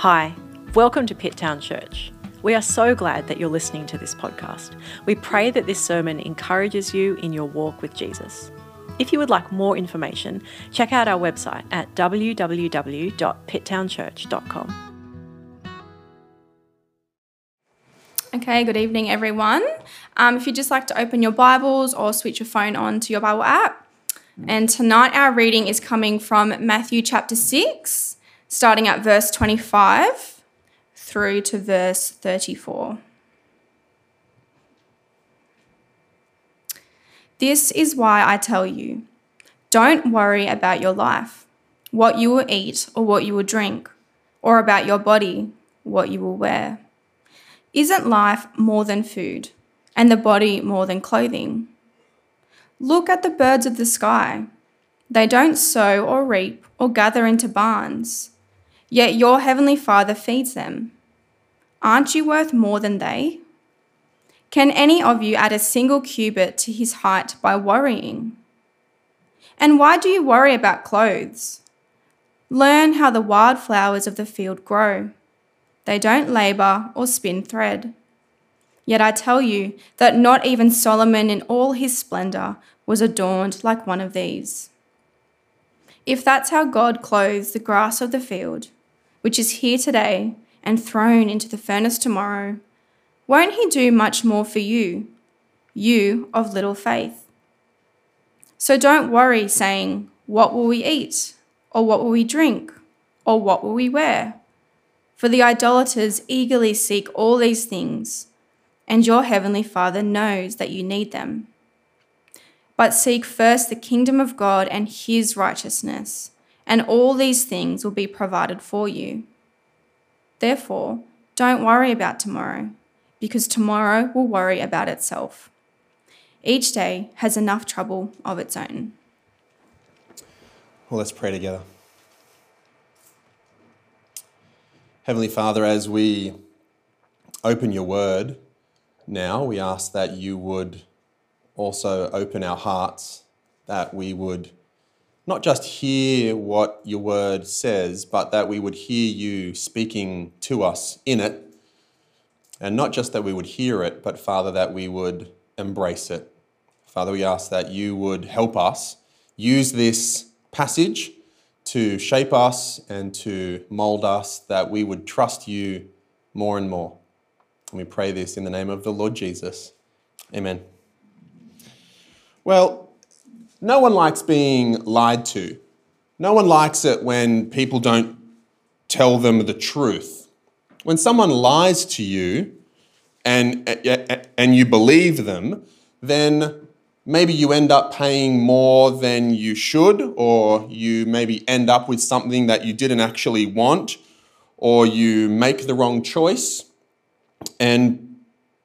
Hi, welcome to Pitt Town Church. We are so glad that you're listening to this podcast. We pray that this sermon encourages you in your walk with Jesus. If you would like more information, check out our website at www.pitttownchurch.com. Okay, good evening, everyone. Um, if you'd just like to open your Bibles or switch your phone on to your Bible app. And tonight, our reading is coming from Matthew chapter 6, starting at verse 25 through to verse 34. This is why I tell you don't worry about your life, what you will eat or what you will drink, or about your body, what you will wear. Isn't life more than food, and the body more than clothing? Look at the birds of the sky. They don't sow or reap or gather into barns yet your heavenly Father feeds them. Aren't you worth more than they? Can any of you add a single cubit to his height by worrying? And why do you worry about clothes? Learn how the wild flowers of the field grow. They don't labor or spin thread. Yet I tell you that not even Solomon in all his splendor was adorned like one of these. If that's how God clothes the grass of the field, which is here today and thrown into the furnace tomorrow, won't he do much more for you, you of little faith? So don't worry, saying, What will we eat? Or what will we drink? Or what will we wear? For the idolaters eagerly seek all these things, and your heavenly Father knows that you need them. But seek first the kingdom of God and his righteousness and all these things will be provided for you. Therefore, don't worry about tomorrow, because tomorrow will worry about itself. Each day has enough trouble of its own. Well, let's pray together. Heavenly Father, as we open your word now, we ask that you would also open our hearts, that we would not just hear what your word says, but that we would hear you speaking to us in it. And not just that we would hear it, but Father, that we would embrace it. Father, we ask that you would help us use this passage to shape us and to mold us, that we would trust you more and more. And we pray this in the name of the Lord Jesus. Amen. Well, no one likes being lied to. No one likes it when people don't tell them the truth. When someone lies to you and, and you believe them, then maybe you end up paying more than you should, or you maybe end up with something that you didn't actually want, or you make the wrong choice. And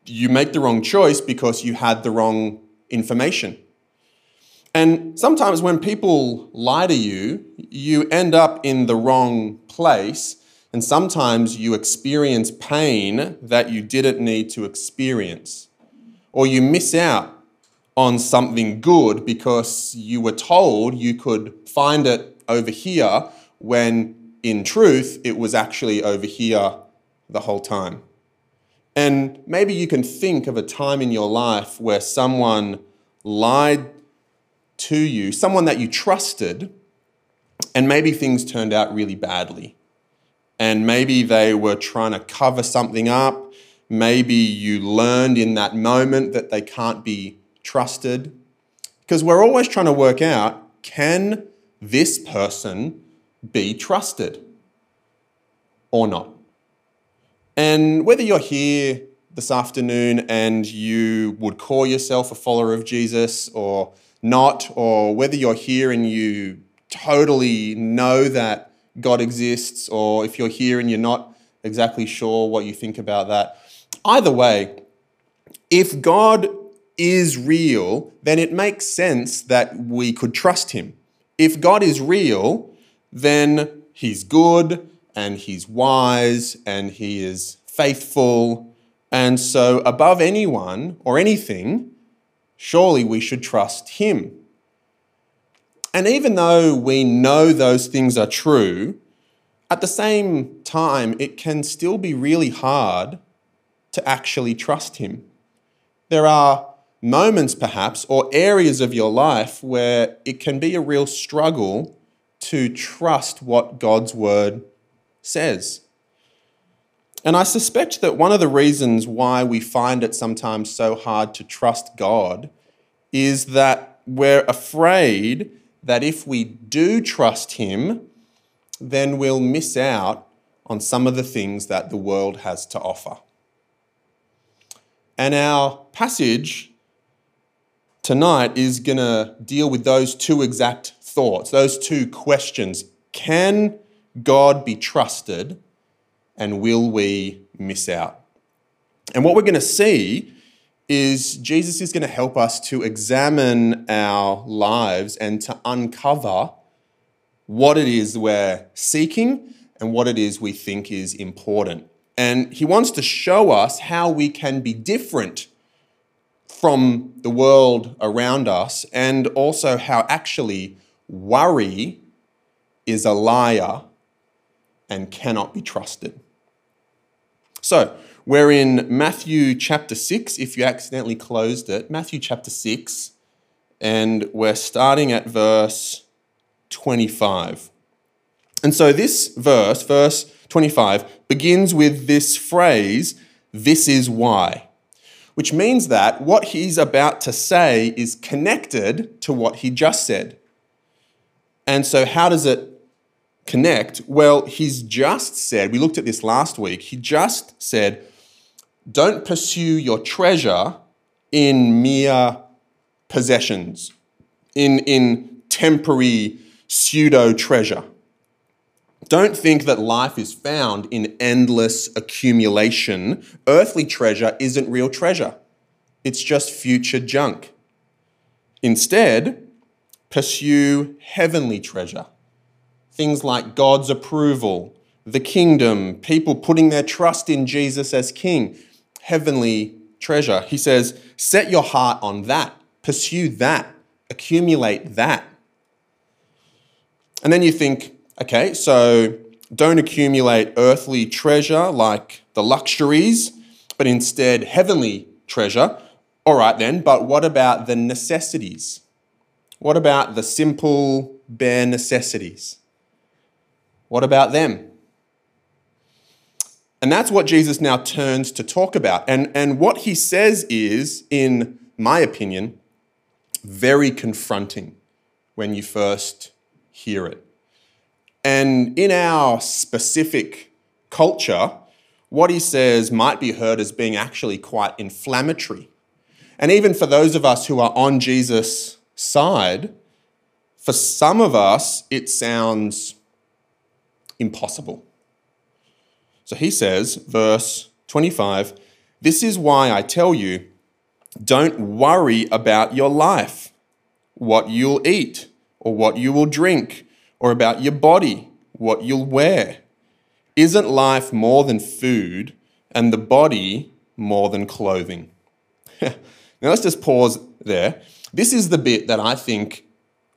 you make the wrong choice because you had the wrong information. And sometimes when people lie to you, you end up in the wrong place. And sometimes you experience pain that you didn't need to experience. Or you miss out on something good because you were told you could find it over here when in truth it was actually over here the whole time. And maybe you can think of a time in your life where someone lied to you, someone that you trusted, and maybe things turned out really badly. And maybe they were trying to cover something up. Maybe you learned in that moment that they can't be trusted. Because we're always trying to work out can this person be trusted or not? And whether you're here this afternoon and you would call yourself a follower of Jesus or not, or whether you're here and you totally know that God exists, or if you're here and you're not exactly sure what you think about that. Either way, if God is real, then it makes sense that we could trust him. If God is real, then he's good and he's wise and he is faithful. And so, above anyone or anything, surely we should trust him. And even though we know those things are true, at the same time, it can still be really hard to actually trust Him. There are moments, perhaps, or areas of your life where it can be a real struggle to trust what God's Word says. And I suspect that one of the reasons why we find it sometimes so hard to trust God is that we're afraid that if we do trust Him, then we'll miss out on some of the things that the world has to offer. And our passage tonight is going to deal with those two exact thoughts, those two questions. Can God be trusted? And will we miss out? And what we're going to see is Jesus is going to help us to examine our lives and to uncover what it is we're seeking and what it is we think is important. And he wants to show us how we can be different from the world around us and also how actually worry is a liar and cannot be trusted. So, we're in Matthew chapter 6, if you accidentally closed it, Matthew chapter 6, and we're starting at verse 25. And so this verse, verse 25, begins with this phrase, this is why, which means that what he's about to say is connected to what he just said. And so, how does it connect? Well, he's just said, we looked at this last week, he just said, don't pursue your treasure in mere possessions, in, in temporary pseudo treasure. Don't think that life is found in endless accumulation. Earthly treasure isn't real treasure, it's just future junk. Instead, pursue heavenly treasure. Things like God's approval, the kingdom, people putting their trust in Jesus as king, heavenly treasure. He says, set your heart on that, pursue that, accumulate that. And then you think, okay, so don't accumulate earthly treasure like the luxuries, but instead heavenly treasure. All right, then, but what about the necessities? What about the simple, bare necessities? What about them? And that's what Jesus now turns to talk about. And, and what he says is, in my opinion, very confronting when you first hear it. And in our specific culture, what he says might be heard as being actually quite inflammatory. And even for those of us who are on Jesus' side, for some of us, it sounds impossible. So he says, verse 25, This is why I tell you, don't worry about your life, what you'll eat or what you will drink, or about your body, what you'll wear. Isn't life more than food and the body more than clothing? now let's just pause there. This is the bit that I think,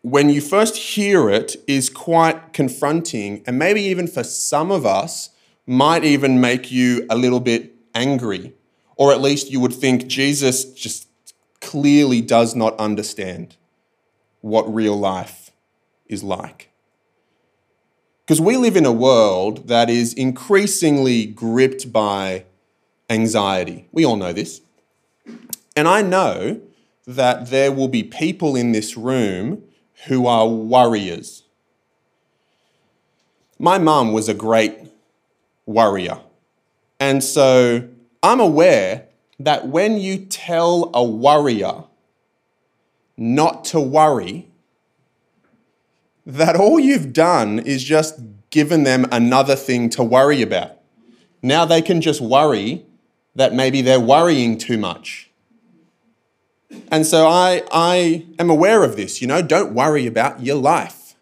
when you first hear it, is quite confronting, and maybe even for some of us, might even make you a little bit angry. Or at least you would think Jesus just clearly does not understand what real life is like. Because we live in a world that is increasingly gripped by anxiety. We all know this. And I know that there will be people in this room who are worriers. My mum was a great worrier. And so I'm aware that when you tell a worrier not to worry, that all you've done is just given them another thing to worry about. Now they can just worry that maybe they're worrying too much. And so I, I am aware of this. You know, don't worry about your life.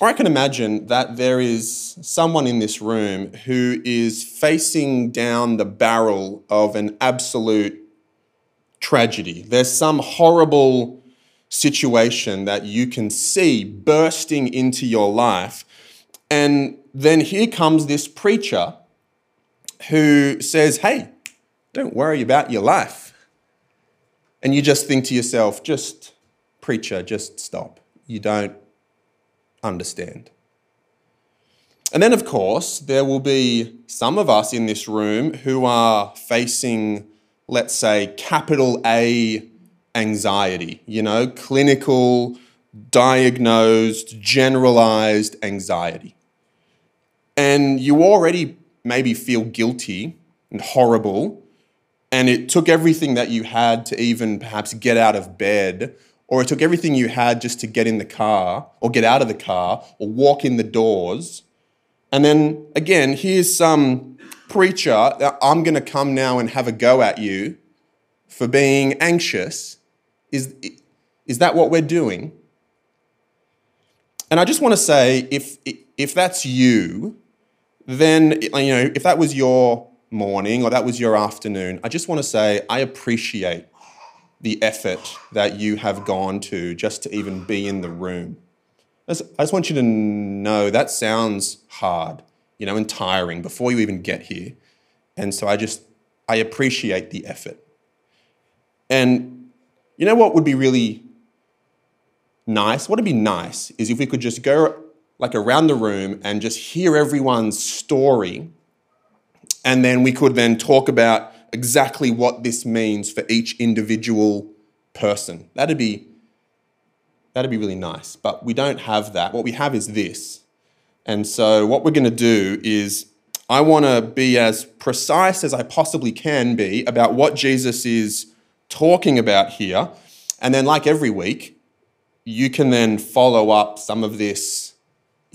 Or I can imagine that there is someone in this room who is facing down the barrel of an absolute tragedy. There's some horrible situation that you can see bursting into your life, And then here comes this preacher who says, Hey, don't worry about your life. And you just think to yourself, just, preacher, just stop. You don't understand. And then, of course, there will be some of us in this room who are facing, let's say, capital A anxiety, you know, clinical, diagnosed, generalized anxiety. And you already maybe feel guilty and horrible, and it took everything that you had to even perhaps get out of bed, or it took everything you had just to get in the car, or get out of the car, or walk in the doors and then again, here's some preacher that I'm going to come now and have a go at you for being anxious. Is, is that what we're doing? And I just want to say if, if that's you, then, you know, if that was your morning or that was your afternoon, I just want to say I appreciate the effort that you have gone to just to even be in the room. I just want you to know that sounds hard, you know, and tiring before you even get here. And so I just, I appreciate the effort. And you know what would be really nice? What would be nice is if we could just go like around the room and just hear everyone's story. And then we could then talk about exactly what this means for each individual person. That'd be That'd be really nice. But we don't have that. What we have is this. And so, what we're going to do is, I want to be as precise as I possibly can be about what Jesus is talking about here. And then, like every week, you can then follow up some of this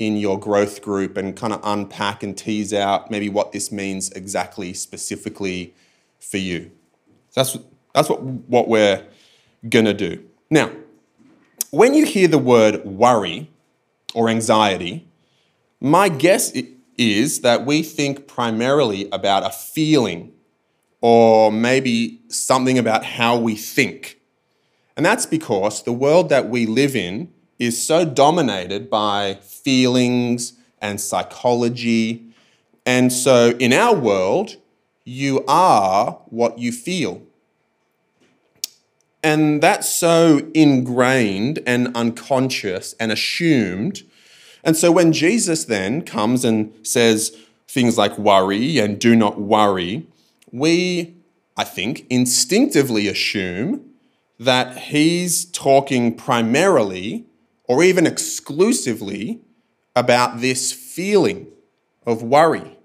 in your growth group and kind of unpack and tease out maybe what this means exactly, specifically for you. So that's, that's what, what we're to do. Now, when you hear the word worry or anxiety, my guess is that we think primarily about a feeling or maybe something about how we think. And that's because the world that we live in is so dominated by feelings and psychology. And so in our world, you are what you feel. And that's so ingrained and unconscious and assumed. And so when Jesus then comes and says things like worry and do not worry, we, I think, instinctively assume that he's talking primarily or even exclusively about this feeling of worry.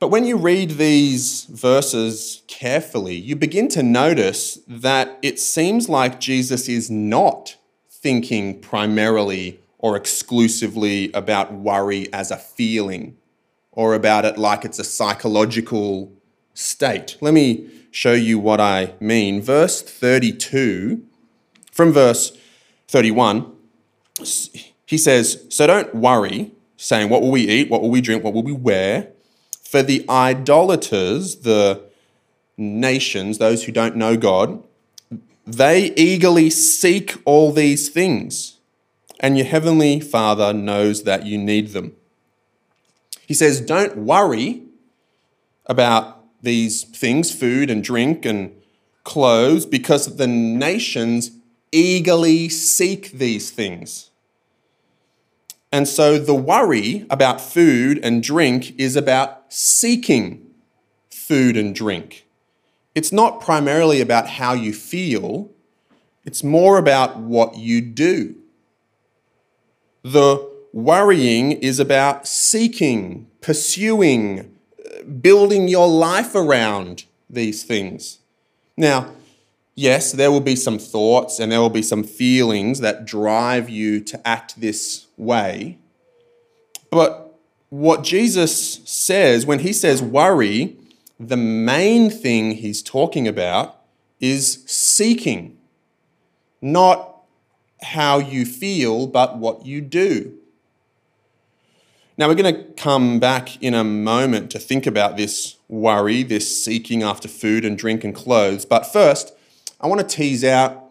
But when you read these verses carefully, you begin to notice that it seems like Jesus is not thinking primarily or exclusively about worry as a feeling or about it like it's a psychological state. Let me show you what I mean. Verse 32, from verse 31, he says, So don't worry, saying, What will we eat? What will we drink? What will we wear? For the idolaters, the nations, those who don't know God, they eagerly seek all these things, and your heavenly Father knows that you need them. He says, Don't worry about these things, food and drink and clothes, because the nations eagerly seek these things. And so the worry about food and drink is about seeking food and drink. It's not primarily about how you feel, it's more about what you do. The worrying is about seeking, pursuing, uh, building your life around these things. Now, yes, there will be some thoughts and there will be some feelings that drive you to act this way. But what Jesus says, when he says worry, the main thing he's talking about is seeking, not how you feel, but what you do. Now, we're going to come back in a moment to think about this worry, this seeking after food and drink and clothes. But first, I want to tease out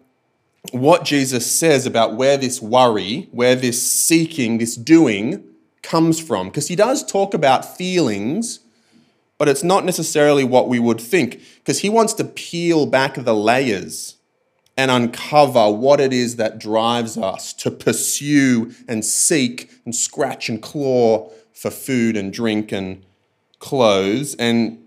what Jesus says about where this worry, where this seeking, this doing comes from. Because he does talk about feelings, but it's not necessarily what we would think. Because he wants to peel back the layers and uncover what it is that drives us to pursue and seek and scratch and claw for food and drink and clothes. And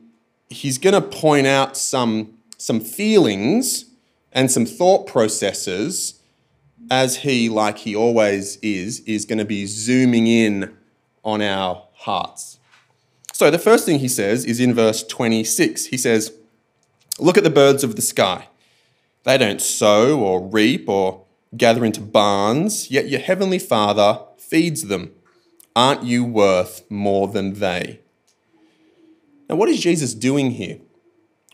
he's going to point out some, some feelings and some thought processes as he, like he always is, is going to be zooming in on our hearts. So the first thing he says is in verse 26. He says, Look at the birds of the sky. They don't sow or reap or gather into barns, yet your heavenly Father feeds them. Aren't you worth more than they? Now, what is Jesus doing here?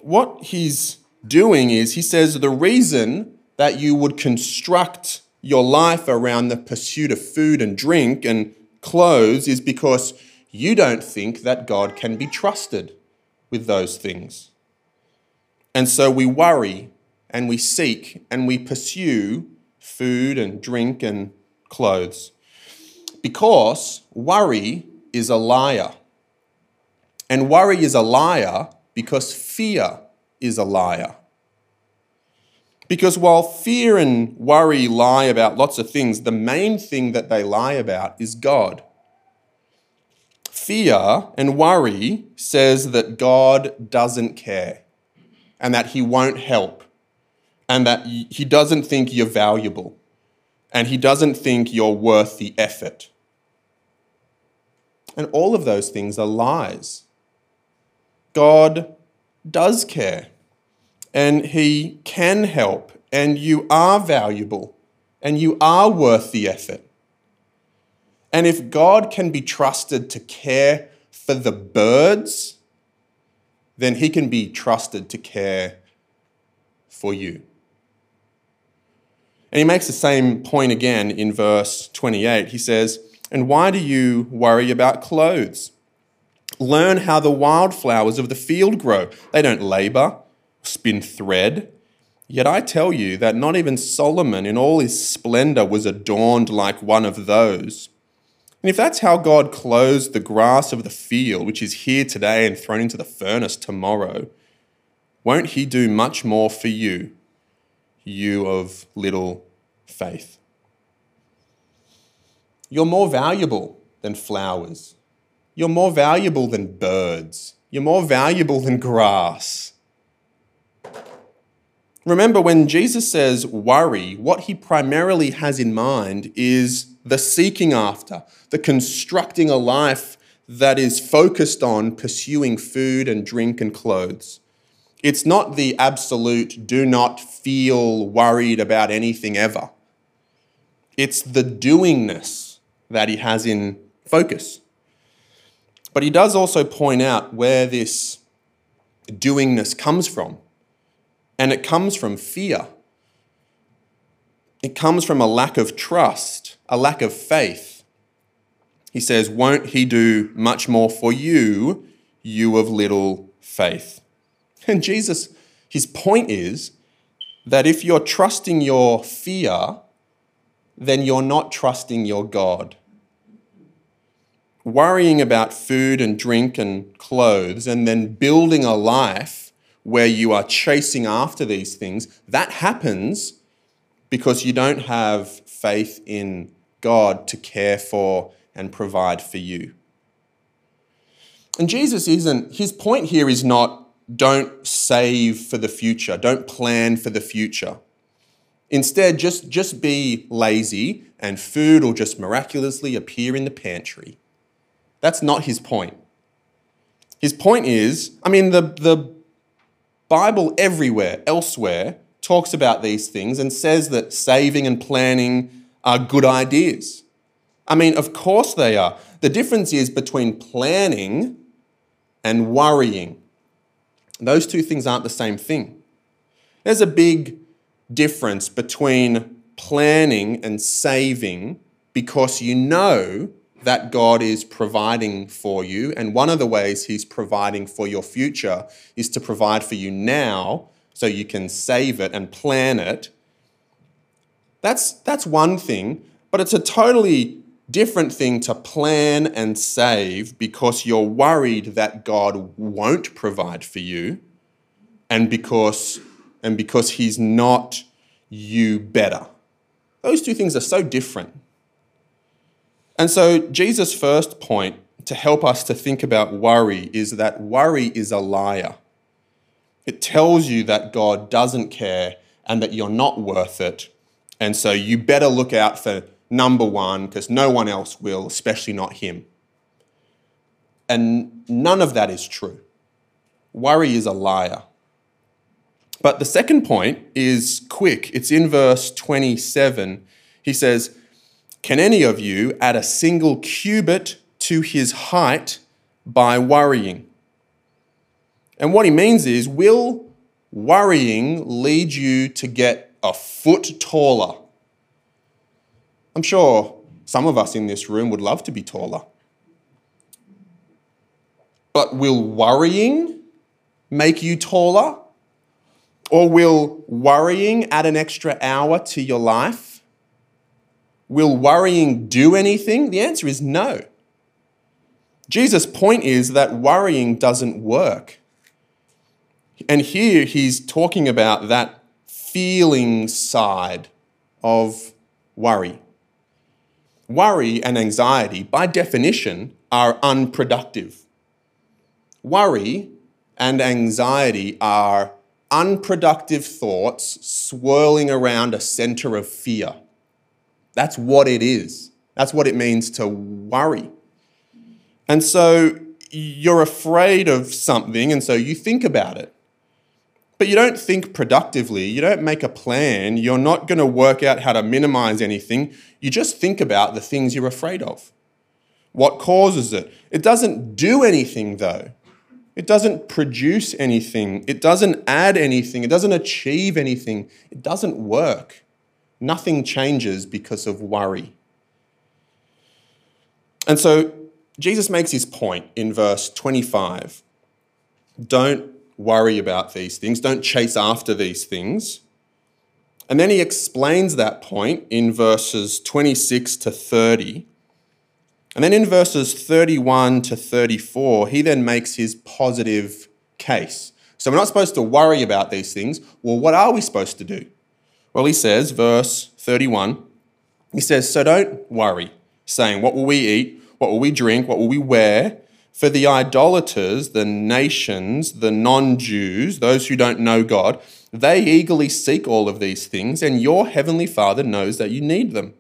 What he's doing is he says the reason that you would construct your life around the pursuit of food and drink and clothes is because you don't think that God can be trusted with those things. And so we worry and we seek and we pursue food and drink and clothes because worry is a liar. And worry is a liar because fear is a liar. Because while fear and worry lie about lots of things, the main thing that they lie about is God. Fear and worry says that God doesn't care and that He won't help and that He doesn't think you're valuable and He doesn't think you're worth the effort. And all of those things are lies. God does care and He can help, and you are valuable and you are worth the effort. And if God can be trusted to care for the birds, then He can be trusted to care for you. And he makes the same point again in verse 28. He says, And why do you worry about clothes? Learn how the wildflowers of the field grow. They don't labor, spin thread. Yet I tell you that not even Solomon in all his splendor was adorned like one of those. And if that's how God clothes the grass of the field, which is here today and thrown into the furnace tomorrow, won't he do much more for you, you of little faith? You're more valuable than flowers. You're more valuable than birds. You're more valuable than grass. Remember, when Jesus says worry, what he primarily has in mind is the seeking after, the constructing a life that is focused on pursuing food and drink and clothes. It's not the absolute do not feel worried about anything ever. It's the doingness that he has in focus. But he does also point out where this doingness comes from. And it comes from fear. It comes from a lack of trust, a lack of faith. He says, Won't he do much more for you, you of little faith? And Jesus, his point is that if you're trusting your fear, then you're not trusting your God worrying about food and drink and clothes and then building a life where you are chasing after these things, that happens because you don't have faith in God to care for and provide for you. And Jesus isn't, his point here is not don't save for the future, don't plan for the future. Instead, just, just be lazy and food will just miraculously appear in the pantry. That's not his point. His point is, I mean, the, the Bible everywhere, elsewhere, talks about these things and says that saving and planning are good ideas. I mean, of course they are. The difference is between planning and worrying. Those two things aren't the same thing. There's a big difference between planning and saving because you know that God is providing for you. And one of the ways He's providing for your future is to provide for you now so you can save it and plan it. That's, that's one thing, but it's a totally different thing to plan and save because you're worried that God won't provide for you and because, and because He's not you better. Those two things are so different. And so, Jesus' first point to help us to think about worry is that worry is a liar. It tells you that God doesn't care and that you're not worth it. And so you better look out for number one because no one else will, especially not him. And none of that is true. Worry is a liar. But the second point is quick. It's in verse 27. He says, Can any of you add a single cubit to his height by worrying? And what he means is, will worrying lead you to get a foot taller? I'm sure some of us in this room would love to be taller. But will worrying make you taller? Or will worrying add an extra hour to your life? Will worrying do anything? The answer is no. Jesus' point is that worrying doesn't work. And here he's talking about that feeling side of worry. Worry and anxiety, by definition, are unproductive. Worry and anxiety are unproductive thoughts swirling around a center of fear. That's what it is. That's what it means to worry. And so you're afraid of something, and so you think about it. But you don't think productively, you don't make a plan, you're not going to work out how to minimize anything. You just think about the things you're afraid of. What causes it? It doesn't do anything, though. It doesn't produce anything. It doesn't add anything. It doesn't achieve anything. It doesn't work. Nothing changes because of worry. And so Jesus makes his point in verse 25. Don't worry about these things, don't chase after these things. And then he explains that point in verses 26 to 30. And then in verses 31 to 34, he then makes his positive case. So we're not supposed to worry about these things. Well, what are we supposed to do? Well, he says, verse 31, he says, So don't worry, saying, What will we eat? What will we drink? What will we wear? For the idolaters, the nations, the non Jews, those who don't know God, they eagerly seek all of these things, and your heavenly Father knows that you need them.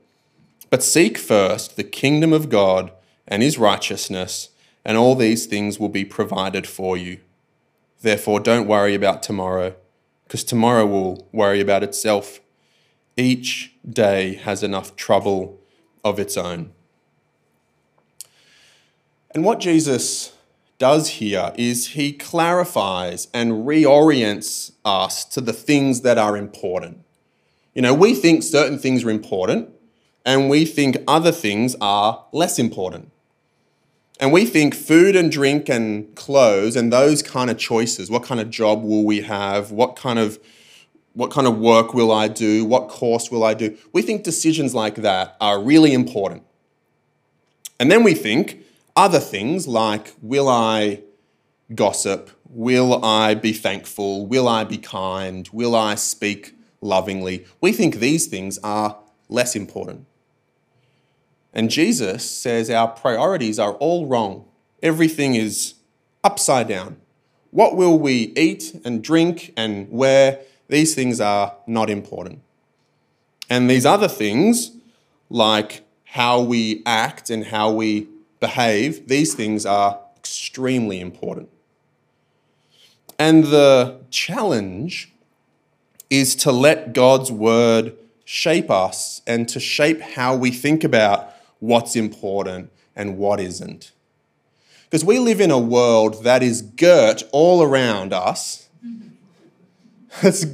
But seek first the kingdom of God and his righteousness, and all these things will be provided for you. Therefore, don't worry about tomorrow, because tomorrow will worry about itself. Each day has enough trouble of its own. And what Jesus does here is he clarifies and reorients us to the things that are important. You know, we think certain things are important, and we think other things are less important. And we think food and drink and clothes and those kind of choices, what kind of job will we have, what kind of what kind of work will I do, what course will I do? We think decisions like that are really important. And then we think other things like will I gossip? Will I be thankful? Will I be kind? Will I speak lovingly? We think these things are less important. And Jesus says our priorities are all wrong. Everything is upside down. What will we eat and drink and wear? These things are not important. And these other things, like how we act and how we behave, these things are extremely important. And the challenge is to let God's word shape us and to shape how we think about what's important and what isn't. Because we live in a world that is girt all around us.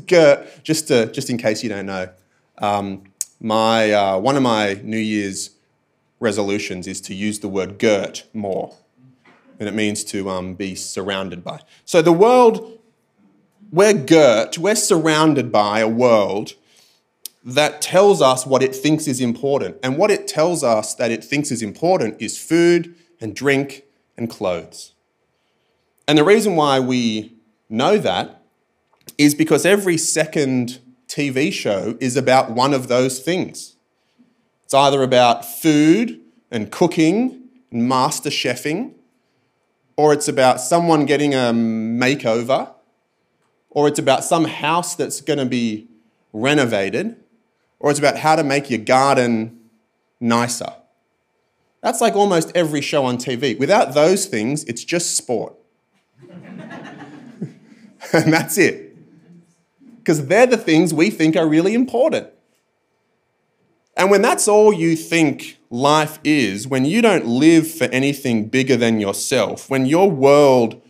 Girt, just, to, just in case you don't know. Um, my, uh, one of my New Year's resolutions is to use the word girt more. And it means to um, be surrounded by. So the world, we're girt, we're surrounded by a world that tells us what it thinks is important. And what it tells us that it thinks is important is food and drink and clothes. And the reason why we know that is because every second TV show is about one of those things. It's either about food and cooking and master chefing, or it's about someone getting a makeover, or it's about some house that's going to be renovated, or it's about how to make your garden nicer. That's like almost every show on TV. Without those things, it's just sport. and that's it. Because they're the things we think are really important. And when that's all you think life is, when you don't live for anything bigger than yourself, when your world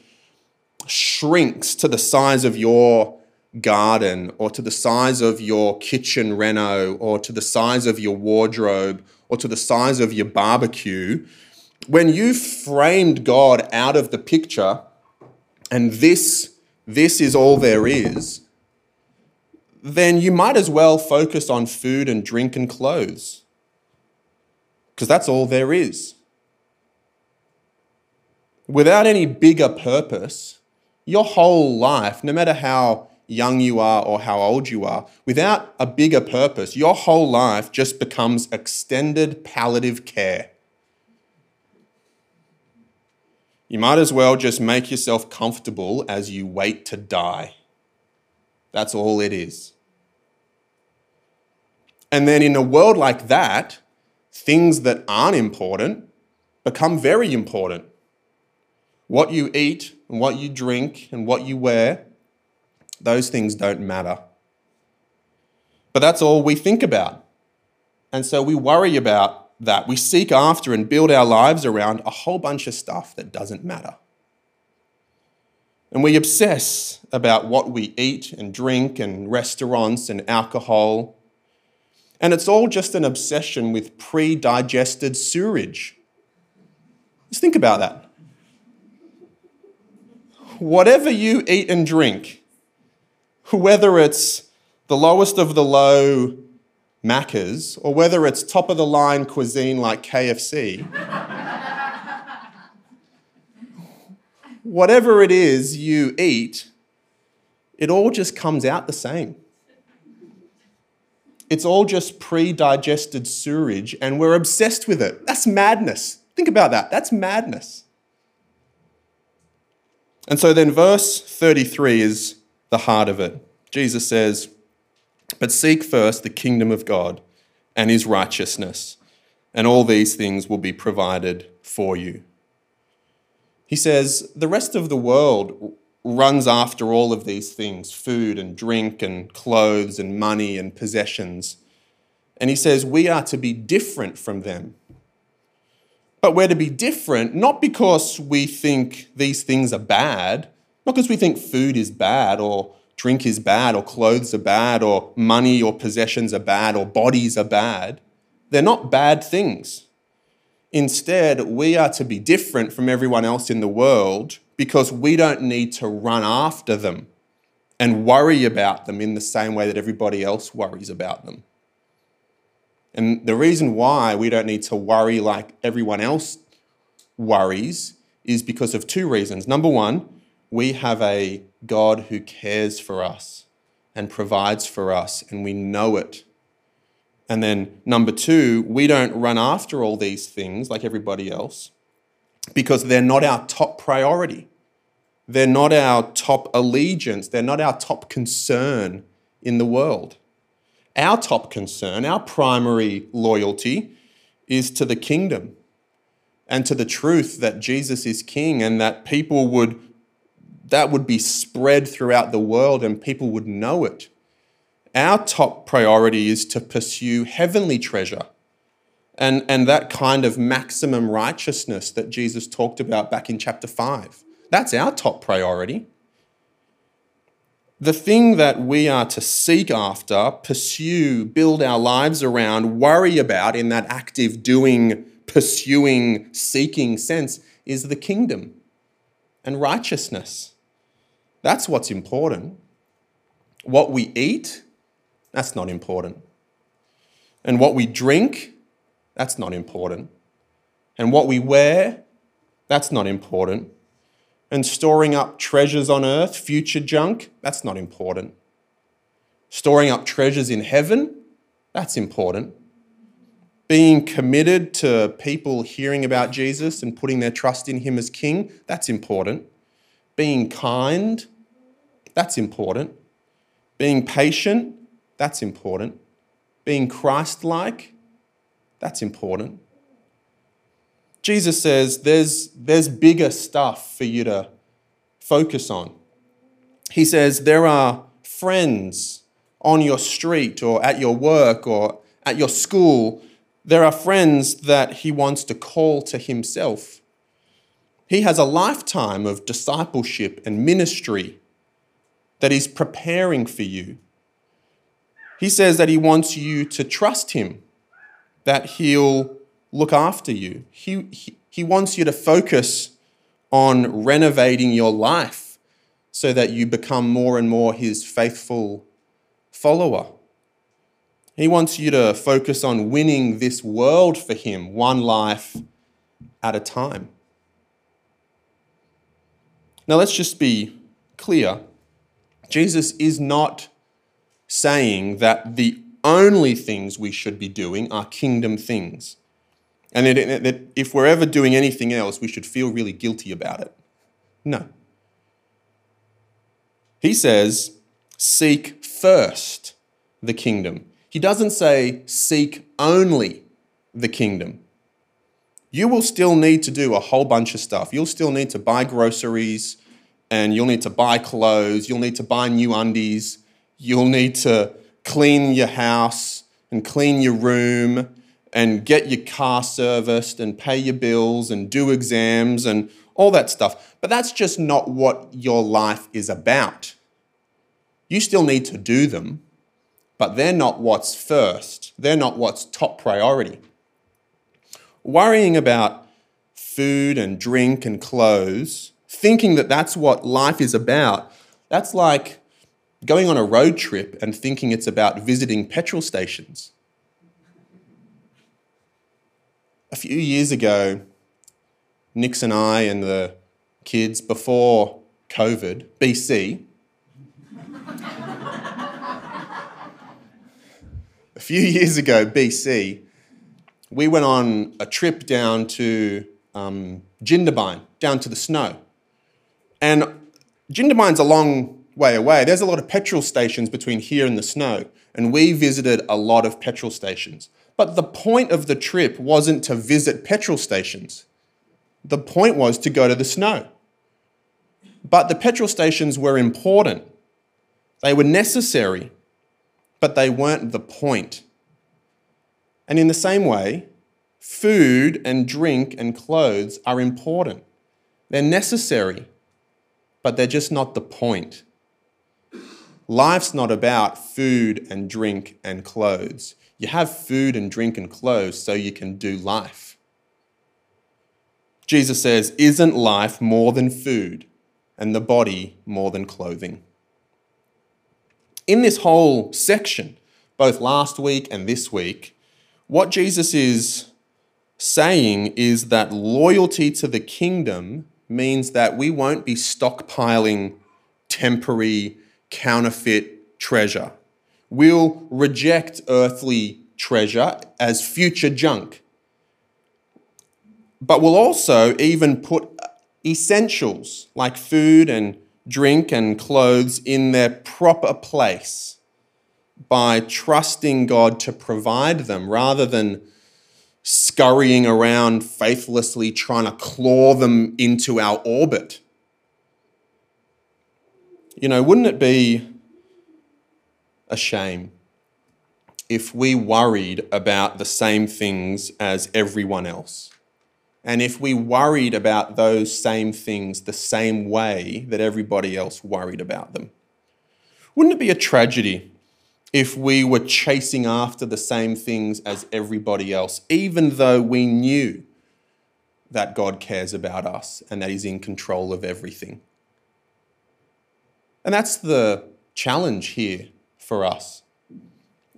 shrinks to the size of your garden or to the size of your kitchen reno or to the size of your wardrobe or to the size of your barbecue, when you framed God out of the picture and this, this is all there is, then you might as well focus on food and drink and clothes because that's all there is. Without any bigger purpose, your whole life, no matter how young you are or how old you are, without a bigger purpose, your whole life just becomes extended palliative care. You might as well just make yourself comfortable as you wait to die. That's all it is. And then in a world like that, things that aren't important become very important. What you eat and what you drink and what you wear those things don't matter. But that's all we think about. And so we worry about that. We seek after and build our lives around a whole bunch of stuff that doesn't matter. And we obsess about what we eat and drink and restaurants and alcohol. And it's all just an obsession with pre digested sewerage. Just think about that. Whatever you eat and drink, whether it's the lowest of the low Maccas or whether it's top of the line cuisine like KFC, whatever it is you eat, it all just comes out the same. It's all just pre digested sewage, and we're obsessed with it. That's madness. Think about that. That's madness. And so then, verse 33 is the heart of it. Jesus says, But seek first the kingdom of God and his righteousness, and all these things will be provided for you. He says, The rest of the world runs after all of these things food and drink and clothes and money and possessions. And he says, We are to be different from them. But we're to be different not because we think these things are bad, not because we think food is bad or drink is bad or clothes are bad or money or possessions are bad or bodies are bad. They're not bad things. Instead, we are to be different from everyone else in the world because we don't need to run after them and worry about them in the same way that everybody else worries about them. And the reason why we don't need to worry like everyone else worries is because of two reasons. Number one, we have a God who cares for us and provides for us, and we know it. And then, number two, we don't run after all these things like everybody else because they're not our top priority. They're not our top allegiance. They're not our top concern in the world. Our top concern, our primary loyalty, is to the kingdom and to the truth that Jesus is king and that people would that would be spread throughout the world and people would know it. Our top priority is to pursue heavenly treasure and, and that kind of maximum righteousness that Jesus talked about back in chapter 5. That's our top priority. The thing that we are to seek after, pursue, build our lives around, worry about in that active doing, pursuing, seeking sense is the kingdom and righteousness. That's what's important. What we eat, that's not important. And what we drink, that's not important. And what we wear, that's not important. And storing up treasures on earth, future junk, that's not important. Storing up treasures in heaven, that's important. Being committed to people hearing about Jesus and putting their trust in Him as King, that's important. Being kind, that's important. Being patient, that's important. Being Christ like, that's important. Jesus says there's, there's bigger stuff for you to focus on. He says there are friends on your street or at your work or at your school. There are friends that he wants to call to himself. He has a lifetime of discipleship and ministry that he's preparing for you. He says that he wants you to trust him, that he'll look after you. He, he, he wants you to focus on renovating your life so that you become more and more his faithful follower. He wants you to focus on winning this world for him, one life at a time. Now, let's just be clear Jesus is not saying that the only things we should be doing are kingdom things. And that, that if we're ever doing anything else, we should feel really guilty about it. No. He says, seek first the kingdom. He doesn't say, seek only the kingdom. You will still need to do a whole bunch of stuff. You'll still need to buy groceries and you'll need to buy clothes. You'll need to buy new undies. You'll need to clean your house and clean your room and get your car serviced and pay your bills and do exams and all that stuff. But that's just not what your life is about. You still need to do them, but they're not what's first. They're not what's top priority. Worrying about food and drink and clothes, thinking that that's what life is about, that's like going on a road trip and thinking it's about visiting petrol stations. A few years ago, Nix and I and the kids before COVID, BC, a few years ago, BC, we went on a trip down to um, Jindabyne, down to the snow. And Jindabyne's a long way away. There's a lot of petrol stations between here and the snow. And we visited a lot of petrol stations. But the point of the trip wasn't to visit petrol stations. The point was to go to the snow. But the petrol stations were important. They were necessary, but they weren't the point. And in the same way, food and drink and clothes are important. They're necessary, but they're just not the point. Life's not about food and drink and clothes. You have food and drink and clothes so you can do life. Jesus says, Isn't life more than food and the body more than clothing? In this whole section, both last week and this week, what Jesus is saying is that loyalty to the kingdom means that we won't be stockpiling temporary, counterfeit treasure will reject earthly treasure as future junk, but will also even put essentials like food and drink and clothes in their proper place by trusting God to provide them rather than scurrying around faithlessly trying to claw them into our orbit. You know, wouldn't it be a shame if we worried about the same things as everyone else. And if we worried about those same things the same way that everybody else worried about them. Wouldn't it be a tragedy if we were chasing after the same things as everybody else, even though we knew that God cares about us and that He's in control of everything? And that's the challenge here for us?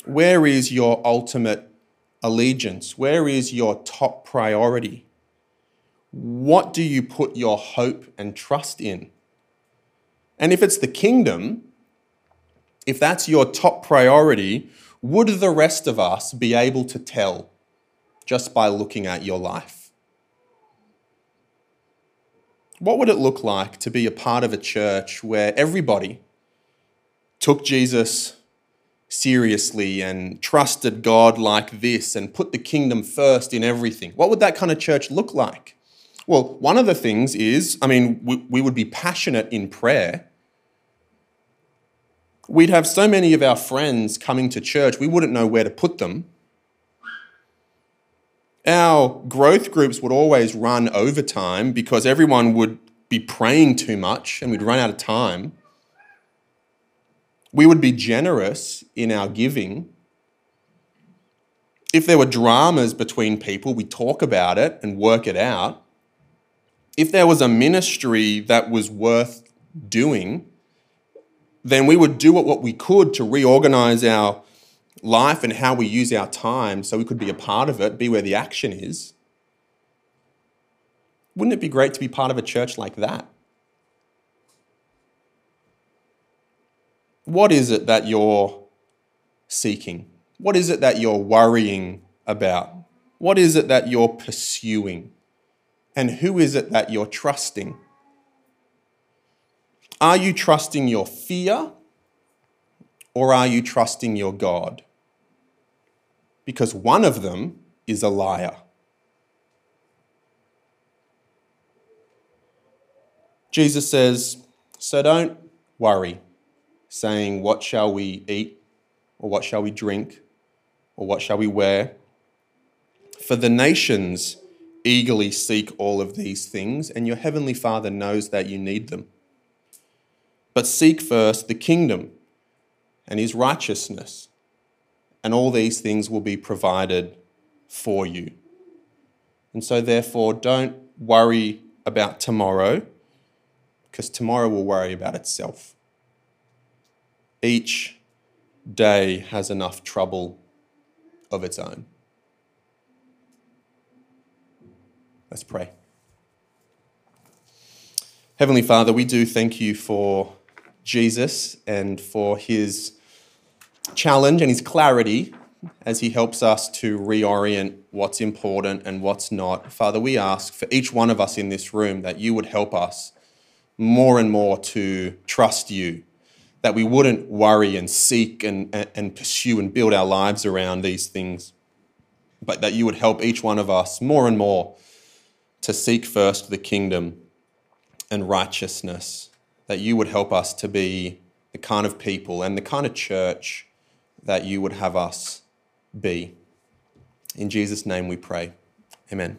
Where is your ultimate allegiance? Where is your top priority? What do you put your hope and trust in? And if it's the kingdom, if that's your top priority, would the rest of us be able to tell just by looking at your life? What would it look like to be a part of a church where everybody took Jesus seriously and trusted God like this and put the kingdom first in everything? What would that kind of church look like? Well, one of the things is, I mean, we, we would be passionate in prayer. We'd have so many of our friends coming to church, we wouldn't know where to put them. Our growth groups would always run overtime because everyone would be praying too much and we'd run out of time. We would be generous in our giving. If there were dramas between people, we talk about it and work it out. If there was a ministry that was worth doing, then we would do what we could to reorganize our life and how we use our time so we could be a part of it, be where the action is. Wouldn't it be great to be part of a church like that? What is it that you're seeking? What is it that you're worrying about? What is it that you're pursuing? And who is it that you're trusting? Are you trusting your fear or are you trusting your God? because one of them is a liar. Jesus says, So don't worry, saying, What shall we eat? Or what shall we drink? Or what shall we wear? For the nations eagerly seek all of these things, and your heavenly Father knows that you need them. But seek first the kingdom and his righteousness and all these things will be provided for you. And so, therefore, don't worry about tomorrow, because tomorrow will worry about itself. Each day has enough trouble of its own. Let's pray. Heavenly Father, we do thank you for Jesus and for his challenge and his clarity as he helps us to reorient what's important and what's not. Father, we ask for each one of us in this room that you would help us more and more to trust you, that we wouldn't worry and seek and, and pursue and build our lives around these things, but that you would help each one of us more and more to seek first the kingdom and righteousness, that you would help us to be the kind of people and the kind of church that you would have us be. In Jesus' name we pray. Amen.